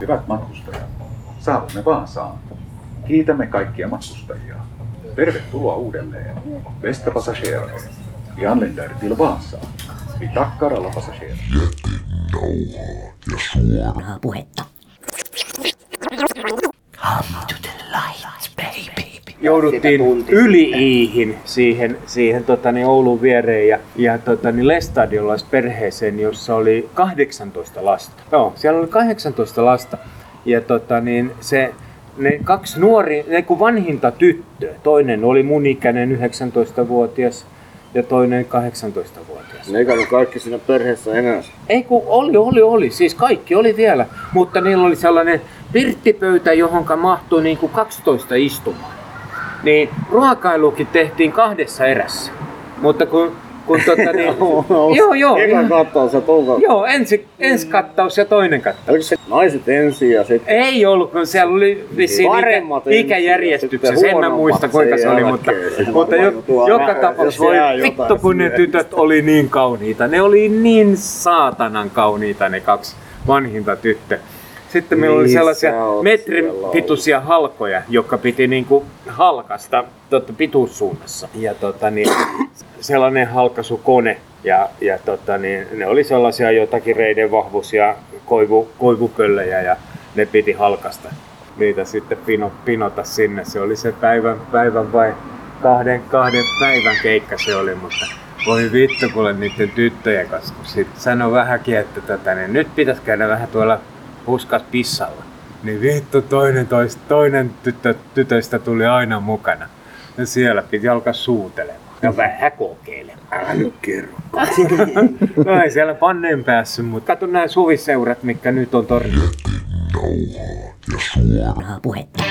Hyvät matkustajat, saavumme Vaasaan. Kiitämme kaikkia matkustajia. Tervetuloa uudelleen. Bästa passagerare. Vi anländer till Vasa. Vi tackar alla passagerare. Jätenauhaa ja suoraa puhetta. Come jouduttiin yli-iihin siihen, siihen tota, niin Oulun viereen ja, ja tota, niin Lestadiolaisperheeseen, jossa oli 18 lasta. Joo, siellä oli 18 lasta. Ja tota, niin se, ne kaksi nuori, ne kun vanhinta tyttöä, toinen oli mun ikäinen 19-vuotias ja toinen 18-vuotias. Ne ei käynyt kaikki siinä perheessä enää. Ei kun oli, oli, oli. Siis kaikki oli vielä. Mutta niillä oli sellainen pirttipöytä, johon mahtui niin kuin 12 istumaan. Niin ruokailukin tehtiin kahdessa erässä. Mutta kun, kun tota niin... joo, joo. Eka kattaus ja toka. Joo, ensi, ensi kattaus ja toinen kattaus. Oliko se naiset ensin ja sitten... Ei ollut, kun siellä oli vissiin ikä, ikäjärjestyksessä. En mä muista kuinka se oli, mutta, mutta jo, joka tapauksessa voi vittu kun ne tytöt oli niin kauniita. Ne oli niin saatanan kauniita ne kaksi vanhinta tyttöä. Sitten meillä oli Niin sellaisia metrin pituisia halkoja, jotka piti niinku halkasta totta, pituussuunnassa. Ja tota, niin, sellainen halkaisukone. Ja, ja tota, niin, ne oli sellaisia jotakin reiden vahvuisia koivu, koivupöllejä ja ne piti halkasta. Niitä sitten pino, pinota sinne. Se oli se päivän, päivän vai kahden, kahden päivän keikka se oli, mutta voi vittu kuule niiden tyttöjen kanssa, kun sit sanoi vähänkin, että tätä, niin nyt pitäisi käydä vähän tuolla puskas pissalla. Niin vittu toinen, tois, toinen tyttö, tytöistä tuli aina mukana. Ja siellä piti alkaa suutelemaan. Ja vähän kokeilemaan. Älä nyt kerro. No ei siellä panneen päässyt, mutta kato nämä suviseurat, mikä nyt on tornilla. Jätenauhaa ja suoraa puhetta.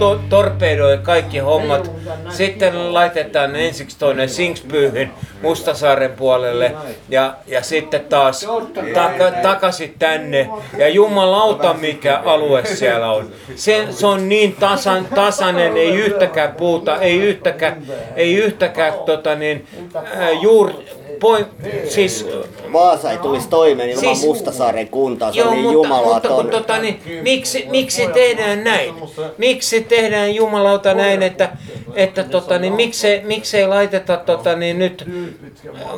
To- torpedoi kaikki hommat. Sitten laitetaan ensiksi tuonne Singspyyhin Mustasaaren puolelle ja, ja sitten taas taka, takaisin tänne. Ja jumalauta mikä alue siellä on. Se, se on niin tasan, tasainen, ei yhtäkään puuta, ei yhtäkään, ei yhtäkään tota niin, ää, juur, poi, siis Vaasa ei tulisi toimeen ilman Siis- Mustasaaren kuntaa, se Joo, on niin mutta, mutta kun, tota, niin, miksi, miksi tehdään näin? Miksi tehdään jumalauta näin, että, että tota, niin, miksei, miksei laiteta tota, niin, nyt,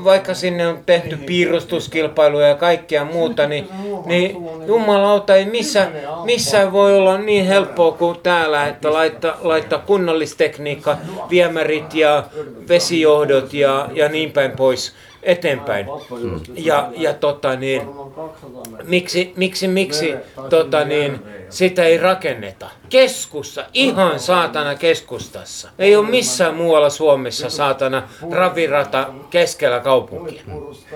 vaikka sinne on tehty piirustuskilpailuja ja kaikkea muuta, niin, niin jumalauta ei missään, missään voi olla niin helppoa kuin täällä, että laittaa, laittaa kunnallistekniikka, viemärit ja vesijohdot ja, ja niin päin pois eteenpäin. Ja, ja tota niin, miksi, miksi, miksi tota niin, sitä ei rakenneta? Keskussa, ihan saatana keskustassa. Ei ole missään muualla Suomessa saatana ravirata keskellä kaupunkia.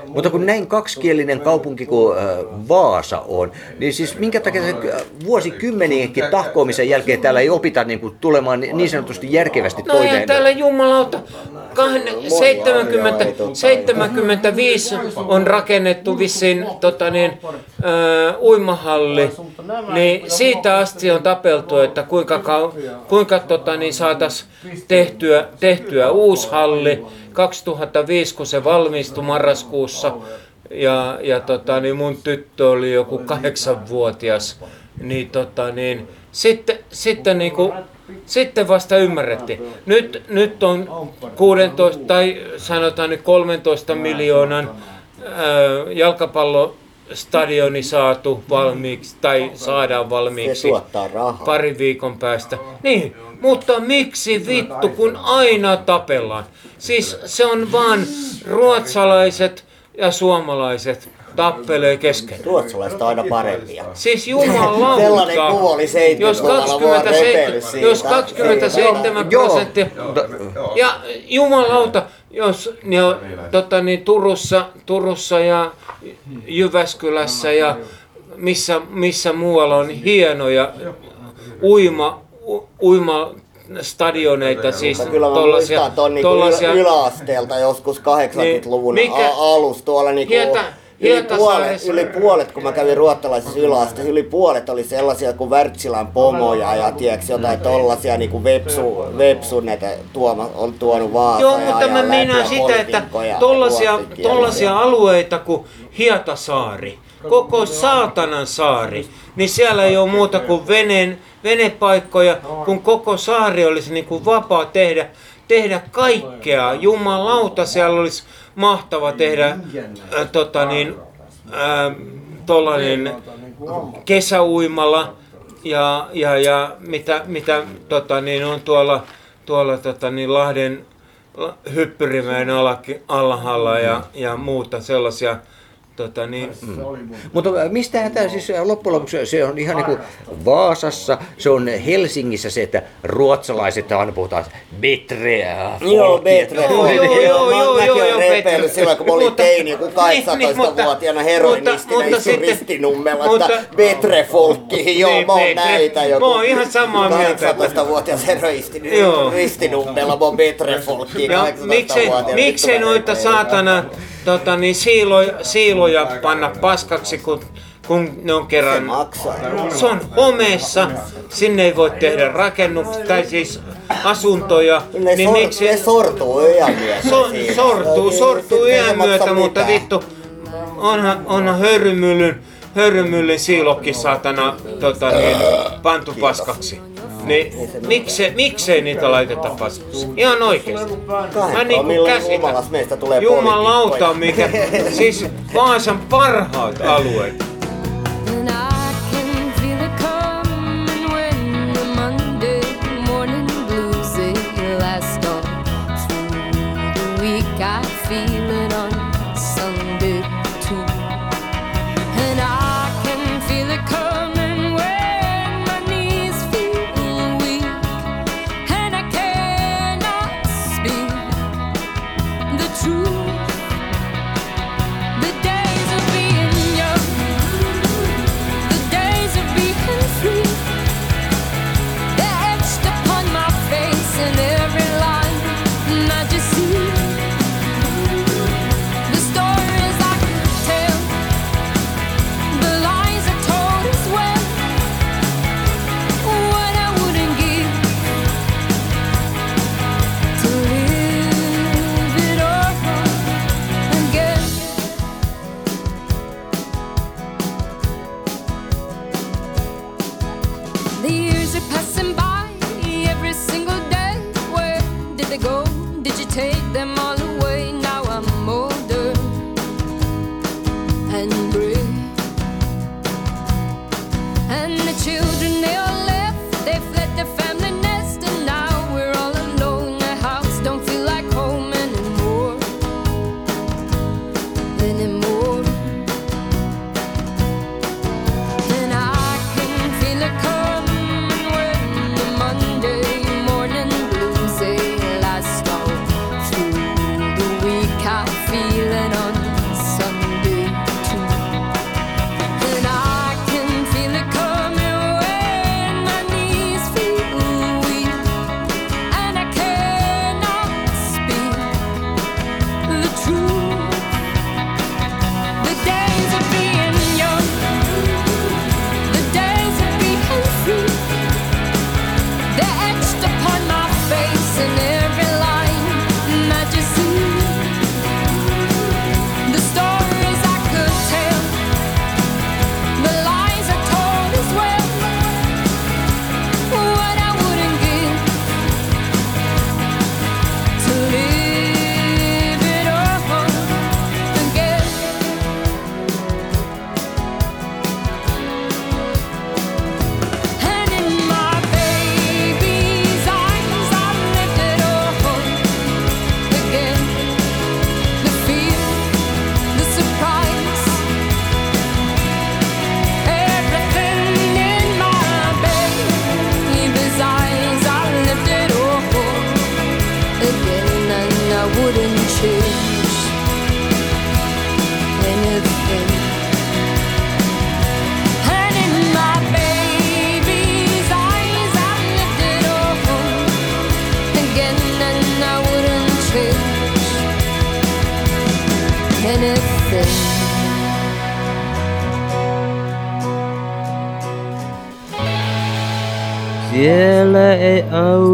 Mutta kun näin kaksikielinen kaupunki kuin äh, Vaasa on, niin siis minkä takia se äh, vuosikymmenienkin tahkoamisen jälkeen täällä ei opita niin kuin, tulemaan ni- niin sanotusti järkevästi No toimeen? täällä jumalauta, kahden- 70, 75 on rakennettu vissiin tota niin, ö, uimahalli, niin siitä asti on tapeltu, että kuinka, kuinka tota niin, saataisiin tehtyä, tehtyä uusi halli. 2005, kun se valmistui marraskuussa, ja, ja tota, niin mun tyttö oli joku kahdeksanvuotias, niin, tota, niin sitten, sitten niin kuin, sitten vasta ymmärrettiin. Nyt, nyt on 16 tai sanotaan nyt 13 miljoonan ää, jalkapallostadioni saatu valmiiksi tai saadaan Se valmiiksi tuottaa rahaa. parin viikon päästä. Niin, mutta miksi vittu, kun aina tapellaan? Siis se on vaan ruotsalaiset ja suomalaiset tappelee kesken. Ruotsalaiset on aina parempia. Siis jumalauta. Sellainen kuva oli 70-luvulla, jos mä oon 27, repellyt siitä. jos 27 Joo, prosenttia. Ja jumalauta, jos jo, tota niin, Turussa, Turussa ja Jyväskylässä ja missä, missä muualla on hienoja uima, u, uima stadioneita, siis kyllä mä tollasia, muistan niinku tollasia, ylä- yläasteelta joskus 80-luvun Niin, mikä- a- alussa tuolla niinku Hieta- yli, puolet, yli puolet, kun mä kävin ruottalaisessa yläasteessa, yli puolet oli sellaisia kuin Wärtsilän pomoja ja tiedätkö, jotain tollasia niinku Vepsu, Vepsu näitä tuoma, on tuonut Vaasa Joo, mutta mä meinaan sitä, että tollasia, tollasia alueita kuin Hietasaari, koko saatanan saari, niin siellä ei ole muuta kuin veneen, venepaikkoja, kun koko saari olisi niin kuin vapaa tehdä, tehdä kaikkea. Jumalauta, siellä olisi mahtava tehdä äh, tota niin, äh, tollainen kesäuimala ja, ja, ja mitä, mitä tota niin, on tuolla, tuolla tota niin, Lahden La- Hyppyrimäen alhaalla ja, ja muuta sellaisia tota niin, Mutta mistä tämä siis loppujen lopuksi, se on ihan niin kuin Vaasassa, se on Helsingissä se, että ruotsalaiset aina puhutaan betreä. Joo, Betre. Joo, joo, joo, joo, joo, joo, Betre. silloin, kun mä olin teini, joku niin, niin, mutta- 18-vuotiaana heroinistina sitten- ristinummella, että Betre-folkki, joo, Niin, mä oon Betre. näitä joku. Mä oon ihan samaa mieltä. 18-vuotias heroisti Joo. ristinummella, mä oon Betre-folkki. ja miksei, 18-vuotiaana miksei noita saatana tota niin, siiloja, siiloja panna paskaksi, kun, kun ne on Se kerran maksaa. Se on homeessa, sinne ei voi tehdä rakennuksia tai siis asuntoja, Ne, niin sor, miksi ne sortuu yön myötä so, sortuu, sortuu yön maksa myötä, mutta mitään. vittu, onhan, onhan hörrymyllyn, hörrymyllyn siilokki saatana tota, niin, pantu paskaksi. Niin miksei, miksei niitä laiteta paskaksi? Ihan oikeesti. Mä niinku käsitän. humalassa meistä tulee Jumalauta, mikä, siis Vaasan parhaat alueet.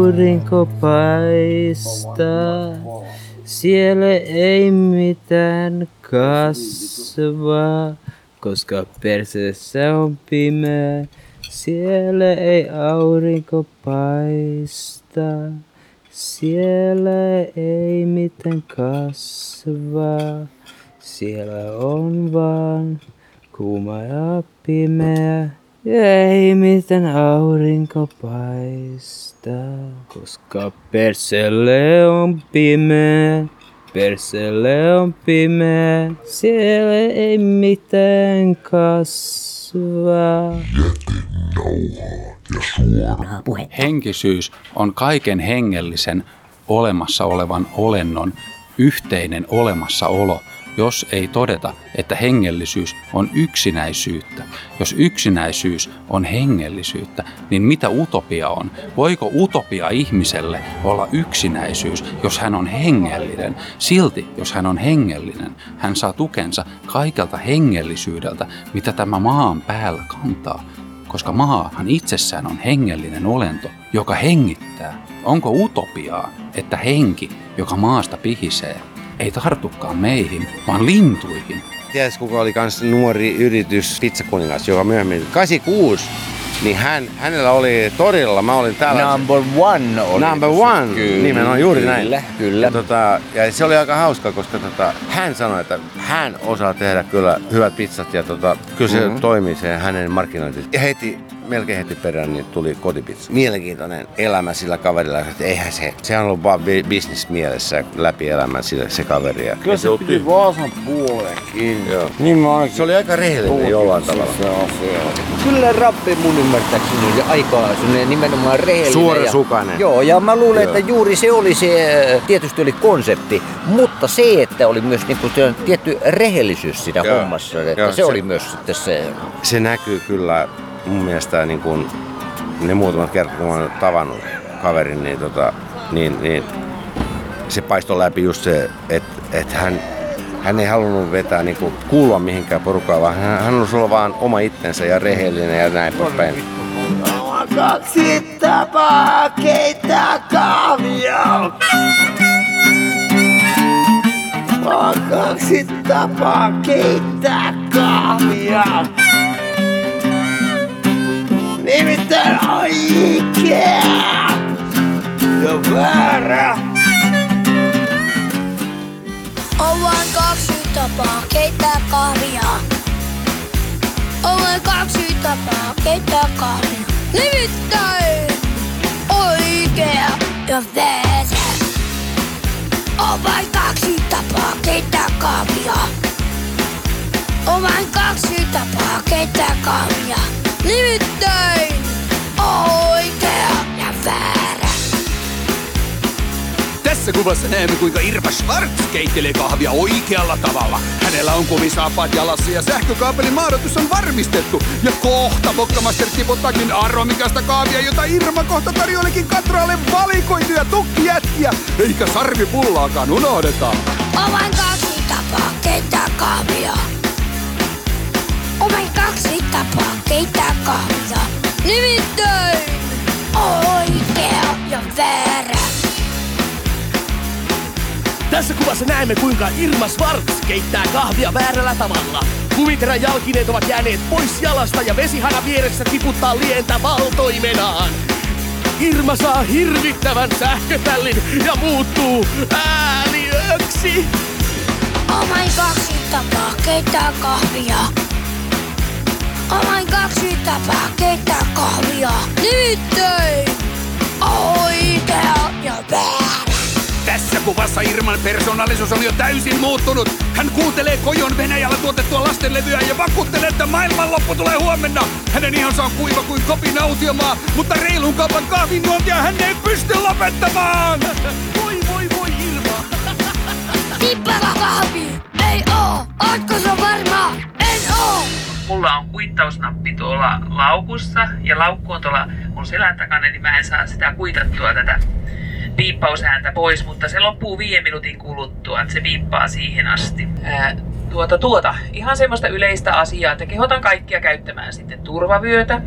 Aurinko paista, siellä ei mitään kasvaa, koska perseessä on pimeä. Siellä ei aurinko paista, siellä ei mitään kasvaa, siellä on vaan kuuma ja pimeä. Ei mitään aurinko paista, koska perselle on pimeä. Perselle on pimeä, siellä ei mitään kasvaa. Henkisyys on kaiken hengellisen olemassa olevan olennon yhteinen olemassaolo, jos ei todeta, että hengellisyys on yksinäisyyttä. Jos yksinäisyys on hengellisyyttä, niin mitä utopia on? Voiko utopia ihmiselle olla yksinäisyys, jos hän on hengellinen? Silti, jos hän on hengellinen, hän saa tukensa kaikelta hengellisyydeltä, mitä tämä maan päällä kantaa koska maahan itsessään on hengellinen olento, joka hengittää. Onko utopiaa, että henki, joka maasta pihisee, ei tartukaan meihin, vaan lintuihin? Tiedätkö, kuka oli kans nuori yritys pizzakuningas, joka myöhemmin 86, niin hän, hänellä oli torilla, mä olin täällä. Number one oli. Number one, Kyllä, nimenomaan juuri kyllä, näin. Kyllä, Ja, tota, ja se oli aika hauska, koska tota, hän sanoi, että hän osaa tehdä kyllä hyvät pizzat ja tota, kyllä se Mhm. toimii se hänen markkinointi. Ja heti melkein heti perään niin tuli kotipizza. Mielenkiintoinen elämä sillä kaverilla, että eihän se, se on ollut vaan bi- business mielessä läpi elämän sillä, se kaveri. Ja Kyllä se piti Vaasan puoleenkin. Joo. Niin mä ainakin. Se oli aika rehellinen jollain tavalla. Se asia. Kyllä Rappi mun ymmärtääkseni oli aika nimenomaan rehellinen. Suorasukainen. Ja, joo, ja mä luulen, Joo. että juuri se oli se, tietysti oli konsepti, mutta se, että oli myös niinku se tietty rehellisyys siinä Joo. hommassa, että Joo, se, se- oli myös sitten se. Se näkyy kyllä mun mielestä niin kuin ne muutamat kertat, kun mä oon tavannut kaverin, niin, tota, niin, niin se paistoi läpi just se, että et hän, hän ei halunnut vetää niin kuin, kuulua mihinkään porukkaan, vaan hän, hän halusi olla vaan oma itsensä ja rehellinen ja näin poispäin. Kaksi tapaa keittää kahvia. Kaksi tapaa keittää kahvia. Nimittäin oikea ja väärä. On vain kaksi tapaa keittää kahvia. On vain kaksi tapaa keittää kahvia. Nimittäin oikea ja väärä. On vain kaksi tapaa keittää kahvia. On vain kaksi tapaa keittää kahvia. Nimittäin oikea ja väärä. Tässä kuvassa näemme, kuinka Irma Schwartz keittelee kahvia oikealla tavalla. Hänellä on kumisaapaat jalassa ja sähkökaapelin maadotus on varmistettu. Ja kohta Bokkamaster tiputtaakin aromikasta kahvia, jota Irma kohta tarjoilekin Katraalle valikoituja tukkijätkiä. Eikä sarvipullaakaan unohdeta. On vain kaksi tapaa keittää kahvia. Keittää kahvia. Nimittäin oikea ja väärä. Tässä kuvassa näemme, kuinka Irma Schwartz keittää kahvia väärällä tavalla. Kumiterän jalkineet ovat jääneet pois jalasta ja vesihana vieressä tiputtaa lientä valtoimenaan. Irma saa hirvittävän sähkötällin ja muuttuu ääliöksi. On vain kaksi tapaa keittää kahvia. Vain kaksi tapaa keittää kahvia. Nimittäin oikea ja väärä. Tässä kuvassa Irman persoonallisuus on jo täysin muuttunut. Hän kuuntelee Kojon Venäjällä tuotettua lastenlevyä ja vakuuttelee, että maailmanloppu tulee huomenna. Hänen ihonsa on kuiva kuin kopin autiomaa, mutta reilun kaupan kahvinjuontia hän ei pysty lopettamaan. Voi voi voi Irma. Tippala kahvi. Ei oo. Ootko sä varma? En oo. Mulla on kuittausnappi tuolla laukussa ja laukku on tuolla mun selän takana, niin mä en saa sitä kuitattua tätä viippausääntä pois, mutta se loppuu viiden minuutin kuluttua, että se viippaa siihen asti. Ää, tuota, tuota, ihan semmoista yleistä asiaa, että kehotan kaikkia käyttämään sitten turvavyötä,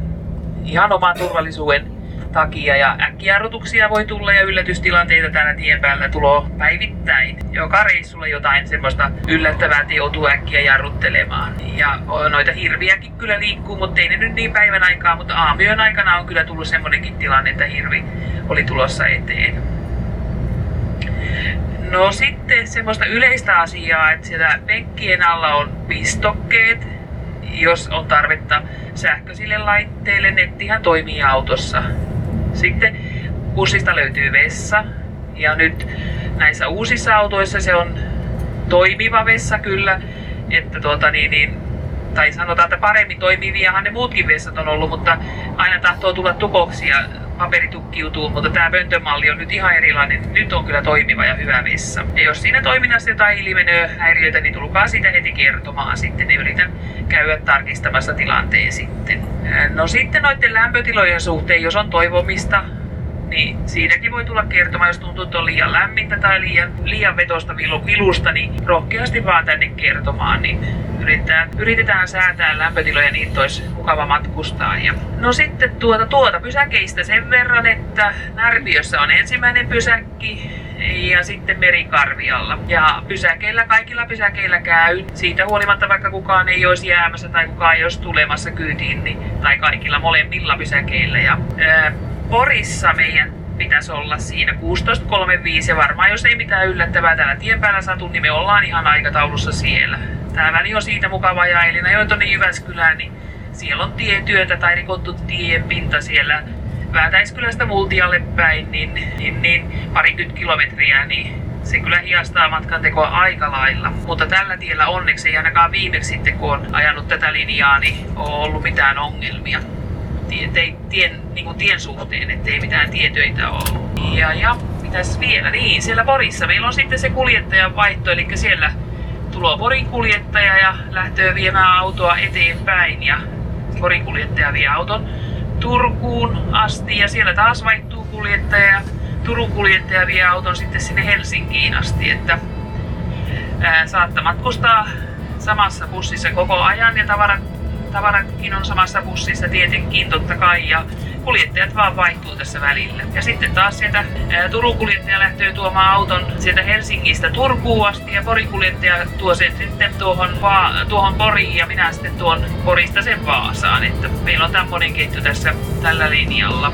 ihan oman turvallisuuden takia ja äkkijarrutuksia voi tulla ja yllätystilanteita täällä tien päällä tulo päivittäin. Joka reissulla jotain semmoista yllättävää, että joutuu äkkiä jarruttelemaan. Ja noita hirviäkin kyllä liikkuu, mutta ei ne nyt niin päivän aikaa, mutta aamuyön aikana on kyllä tullut semmonenkin tilanne, että hirvi oli tulossa eteen. No sitten semmoista yleistä asiaa, että siellä penkkien alla on pistokkeet, jos on tarvetta sähköisille laitteille, nettihän toimii autossa. Sitten bussista löytyy vessa. Ja nyt näissä uusissa autoissa se on toimiva vessa kyllä, että tuota niin, niin tai sanotaan, että paremmin toimiviahan ne muutkin vessat on ollut, mutta aina tahtoo tulla tukoksia, paperi tukkiutuu, mutta tämä pöntömalli on nyt ihan erilainen. Nyt on kyllä toimiva ja hyvä vessa. Ja jos siinä toiminnassa jotain ilmenee häiriöitä, niin tulkaa siitä heti kertomaan sitten. Niin yritän käydä tarkistamassa tilanteen sitten. No sitten noiden lämpötilojen suhteen, jos on toivomista, niin siinäkin voi tulla kertomaan, jos tuntuu, että on liian lämmintä tai liian, liian vetosta vilu- vilusta, niin rohkeasti vaan tänne kertomaan, niin yritetään, yritetään säätää lämpötiloja niin, että olisi mukava matkustaa. Ja, no sitten tuota, tuota pysäkeistä sen verran, että Närpiössä on ensimmäinen pysäkki ja sitten merikarvialla. Ja pysäkeillä, kaikilla pysäkeillä käy. Siitä huolimatta vaikka kukaan ei olisi jäämässä tai kukaan ei olisi tulemassa kyytiin, niin, tai kaikilla molemmilla pysäkeillä. Ja, ää, Porissa meidän pitäisi olla siinä 16.35 ja varmaan jos ei mitään yllättävää täällä tien päällä satu, niin me ollaan ihan aikataulussa siellä. Tää väli on siitä mukava ja Elina jo tonne Jyväskylään, niin siellä on tietyötä tai rikottu tienpinta siellä Väätäiskylästä Multialle päin, niin, niin, niin parikymmentä kilometriä, niin se kyllä hiastaa matkan tekoa aika lailla. Mutta tällä tiellä onneksi ei ainakaan viimeksi sitten, kun on ajanut tätä linjaa, niin ole ollut mitään ongelmia tien, tien, tien, niin kuin tien suhteen, ettei mitään tietöitä ollut. Ja, ja mitäs vielä? Niin, siellä Porissa meillä on sitten se kuljettajan vaihto, eli siellä tulo Porin kuljettaja ja lähtee viemään autoa eteenpäin ja Porin kuljettaja vie auton Turkuun asti ja siellä taas vaihtuu kuljettaja ja Turun kuljettaja vie auton sitten sinne Helsinkiin asti, että ää, saatta matkustaa samassa bussissa koko ajan ja tavara, tavarakin on samassa bussissa tietenkin totta kai ja kuljettajat vaan vaihtuu tässä välillä. Ja sitten taas sieltä Turun kuljettaja lähtee tuomaan auton sieltä Helsingistä Turkuun asti ja Porin kuljettaja tuo sen sitten tuohon, Va- tuohon Poriin ja minä sitten tuon Porista sen Vaasaan. Että meillä on tämmöinen ketju tässä tällä linjalla.